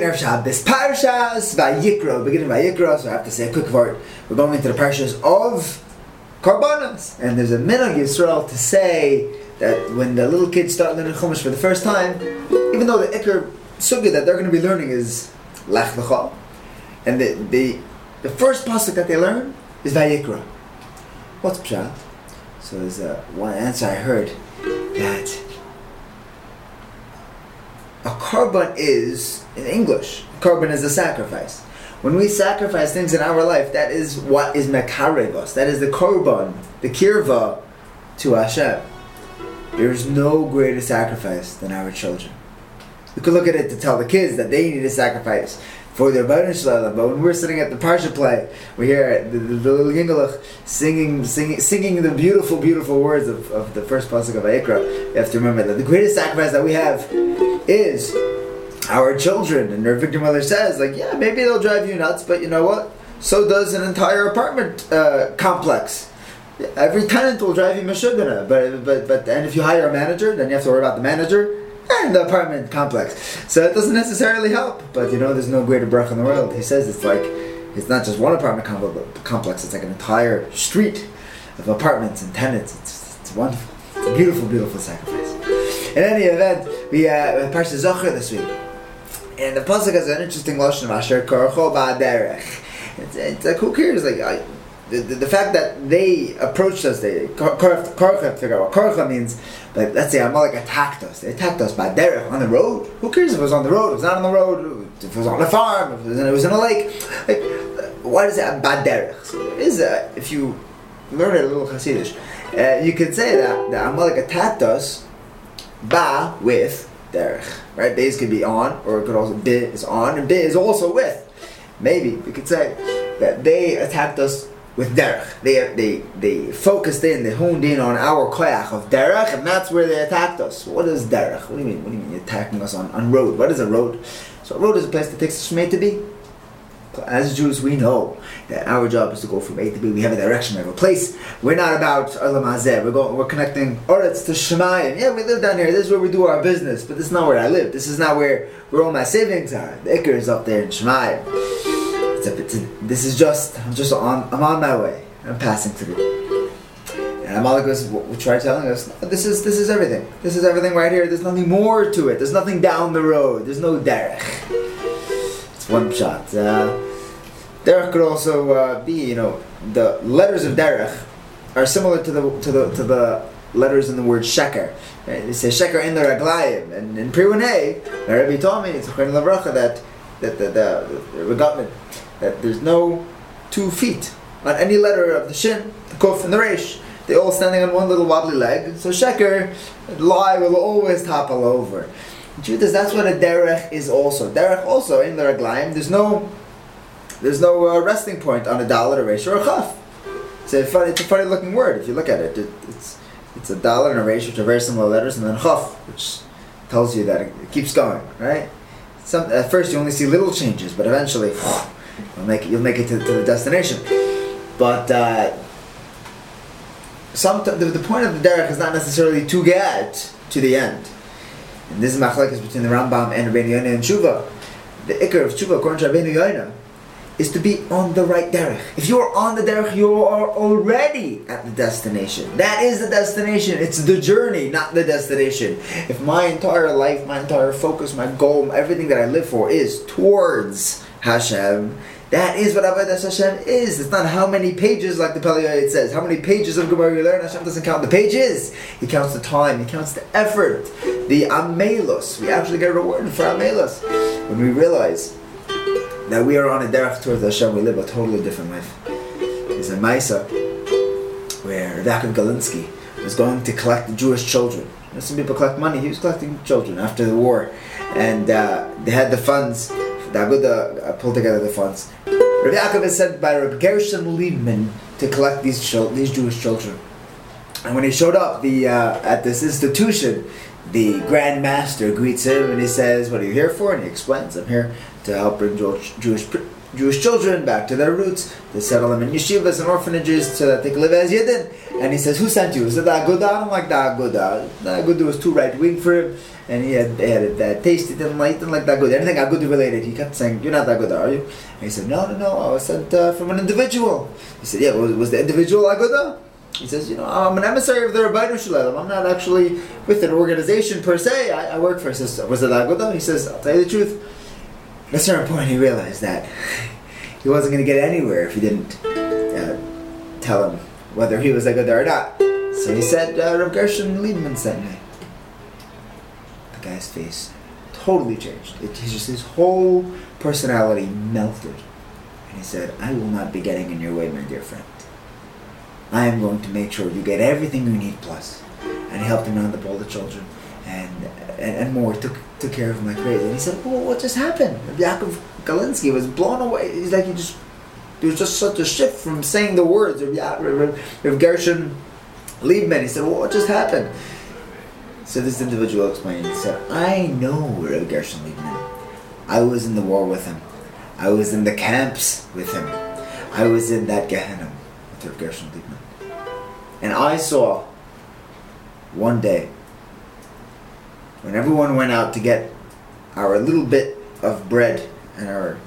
Erev Shabbos, Parshas Vayikra, beginning Vayikra, so I have to say a quick word. We're going into the Parshas of Karbanos. And there's a minhag Yisrael to say that when the little kids start learning Chumash for the first time, even though the Iker Sugya that they're going to be learning is Lech Lecha, and the, the, the first pasuk that they learn is Vayikra. What's Pshat? So there's a, one answer I heard that a korban is, in English, korban is a sacrifice. When we sacrifice things in our life, that is what is mekarevos. That is the korban, the kirva to Hashem. There is no greater sacrifice than our children. We could look at it to tell the kids that they need a sacrifice for their bonus But when we're sitting at the Parsha play, we hear the, the, singing, singing, singing the beautiful, beautiful words of, of the first pasuk of Vayikra. You have to remember that the greatest sacrifice that we have is our children. And their victim mother says, like, yeah, maybe they'll drive you nuts, but you know what? So does an entire apartment uh, complex. Every tenant will drive you mashugana, but but but and if you hire a manager, then you have to worry about the manager and the apartment complex. So it doesn't necessarily help. But you know, there's no greater bracha in the world. He says it's like it's not just one apartment complex; it's like an entire street of apartments and tenants. It's, it's wonderful. It's a beautiful, beautiful sacrifice. In any event, we uh, Parsha Zocher this week, and the pasuk has an interesting lashon Asher Korcho Ba'derech. It's, it's like who cares? Like I, the, the, the, fact that they approached us, they Korcha figure out what Korcha means. But let's say Amalek attacked us. They attacked us by on the road. Who cares if it was on the road? If it was not on the road. If it was on a farm. If it was in, in a lake. Like, what is that bad derech? So there is a, if you learn it a little Hasidish, uh, you could say that that Amalek attacked us ba with derech. Right? Bays could be on, or it could also be is on, and be is also with. Maybe we could say that they attacked us with derech. They, they, they focused in, they honed in on our koyach of derech, and that's where they attacked us. What is derech? What do you mean? What do you mean attacking us on, on road? What is a road? So a road is a place that takes A to B. As Jews, we know that our job is to go from A to B. We have a direction, we have a place. We're not about Olam We're going, we're connecting Oretz to Shemayim. Yeah, we live down here. This is where we do our business, but this is not where I live. This is not where, where all my savings are. The Iker is up there in Shemayim. It's a, it's a, this is just I'm just on I'm on my way. I'm passing through. And Amalek was we try telling us this is this is everything. This is everything right here. There's nothing more to it. There's nothing down the road. There's no derech. One shot. Uh, derech could also uh, be you know the letters of derech are similar to the to the to the letters in the word sheker. They say sheker in the raglayim, and in Priwanei, the Rebbe told me it's that that the, the, the, the that there's no two feet on any letter of the shin, the kuf, and the resh. They're all standing on one little wobbly leg. So sheker, lie will always topple over. Is that's what a derech is also. Derech also in the raglaim. There's no, there's no uh, resting point on a dalet, a resh, or a chaf. It's a funny, it's a funny looking word if you look at it. it it's it's a dalet and a resh, which are very similar letters, and then chaf, which tells you that it, it keeps going, right? Some, at first you only see little changes, but eventually You'll make it, you'll make it to, to the destination. But uh, some the, the, point of the derech is not necessarily to get to the end. And this is machlekes between the Rambam and Rabbeinu Yonah and Tshuva. The ikar of Tshuva, according to Rabbeinu Yonah, is to be on the right derech. If you're on the derech, you are already at the destination. That is the destination. It's the journey, not the destination. If my entire life, my entire focus, my goal, everything that I live for is towards Hashem, that is what Avodah Hashem is. It's not how many pages, like the Pele Yoetz says. How many pages of Gemara you learn? Hashem doesn't count the pages. He counts the time. He counts the effort. The amelos. We actually get a reward for amelos when we realize that we are on a derech towards Hashem. We live a totally different life. There's a Maisa where Yaakov Galinsky was going to collect the Jewish children. Some people collect money. He was collecting children after the war, and uh, they had the funds. The uh, pulled together the funds Rabbi Yaakov is sent by Rabbi Gershon Liebman to collect these these Jewish children. And when he showed up the uh, at this institution, the Grand Master greets him and he says, "What are you here for?" And he explains, "I'm here to help bring Jewish Jewish children back to their roots, to settle them in yeshivas and orphanages so that they can live as Yidden. And he says, Who sent you? Is it the Aguda? I don't like the Aguda. The Aguda was too right wing for him, and he had, had a bad taste. He didn't like, didn't like the Aguda. Anything Aguda related, he kept saying, You're not the Aguda, are you? And he said, No, no, no, I was sent uh, from an individual. He said, Yeah, was, was the individual Aguda? He says, you know, I'm an emissary of the Ribbono Shel Olam. I'm not actually with an organization per se. I, I work for a system. Was it Aguda? He says, I'll tell you the truth. At a certain point, he realized that he wasn't going to get anywhere if he didn't uh, tell him whether he was Aguda or not. So he said, uh, Rav Gershon Liebman sent me. The guy's face totally changed. It, just his whole personality melted. And he said, I will not be getting in your way, my dear friend. I am going to make sure you get everything you need plus. And he helped him round up all the children and, and, and more, took, took care of my crazy. And he said, well, what just happened? Yaakov Galinsky was blown away. He's like, he just, there was just such a shift from saying the words of, of Gershon Liebman. He said, well, what just happened? So this individual explained, he said, I know Rav Gershon Liebman. I was in the war with him. I was in the camps with him. I was in that Gehenna with Rav Gershon Liebman. And I saw one day when everyone went out to get our little bit of bread and our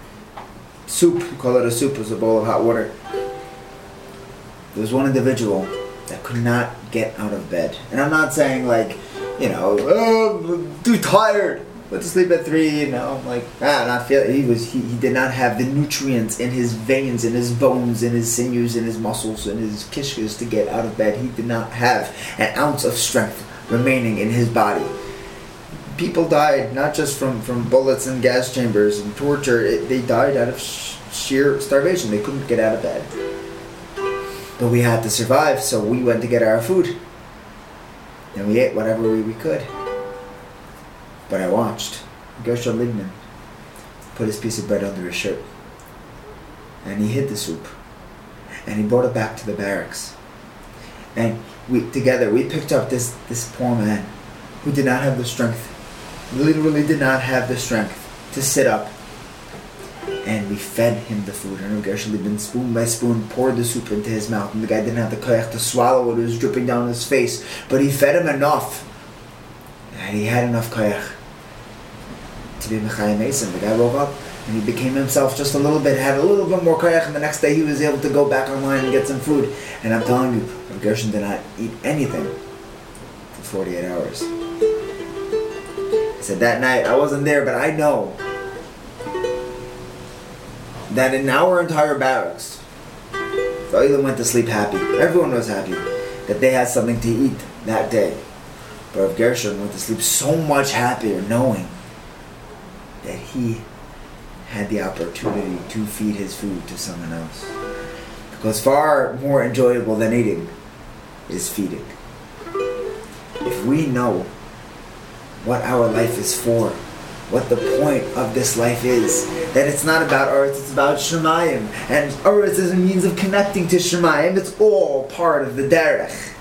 soup, we call it a soup, was a bowl of hot water. There was one individual that could not get out of bed. And I'm not saying like, you know, oh, too tired. Went to sleep at three, you know, like ah, not feeling. He was he, he did not have the nutrients in his veins, in his bones, in his sinews, in his muscles, in his kishkas to get out of bed. He did not have an ounce of strength remaining in his body. People died not just from from bullets and gas chambers and torture. It, they died out of sh- sheer starvation. They couldn't get out of bed. But we had to survive, so we went to get our food. And we ate whatever we, we could. But I watched Gershon Liebman put his piece of bread under his shirt. And he hid the soup. And he brought it back to the barracks. And we together we picked up this, this poor man who did not have the strength, literally did not have the strength to sit up. And we fed him the food. And Gershon Liebman, spoon by spoon, poured the soup into his mouth. And the guy didn't have the koyach to swallow it. It was dripping down his face. But he fed him enough. And he had enough koyach to be Mechayim Mason. The guy woke up and he became himself just a little bit, had a little bit more koyach, and the next day he was able to go back online and get some food. And I'm telling you, Gershon did not eat anything for 48 hours. He said that night, I wasn't there, but I know that in our entire barracks, the went to sleep happy. Everyone was happy that they had something to eat that day. But Rav Gershon went to sleep so much happier knowing that he had the opportunity to feed his food to someone else. Because far more enjoyable than eating is feeding. If we know what our life is for, what the point of this life is, that it's not about earth, it's about Shemayim. And earth is a means of connecting to Shemayim, it's all part of the derech.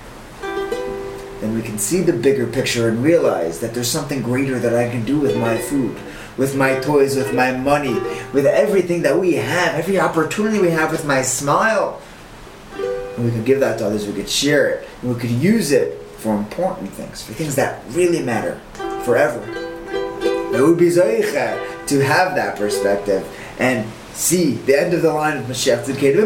Then we can see the bigger picture and realize that there's something greater that I can do with my food with my toys, with my money, with everything that we have, every opportunity we have with my smile. And we could give that to others, we could share it, and we could use it for important things, for things that really matter forever. It would be to have that perspective and see the end of the line of Mashiach Tzidkenu.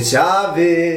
Shabbos.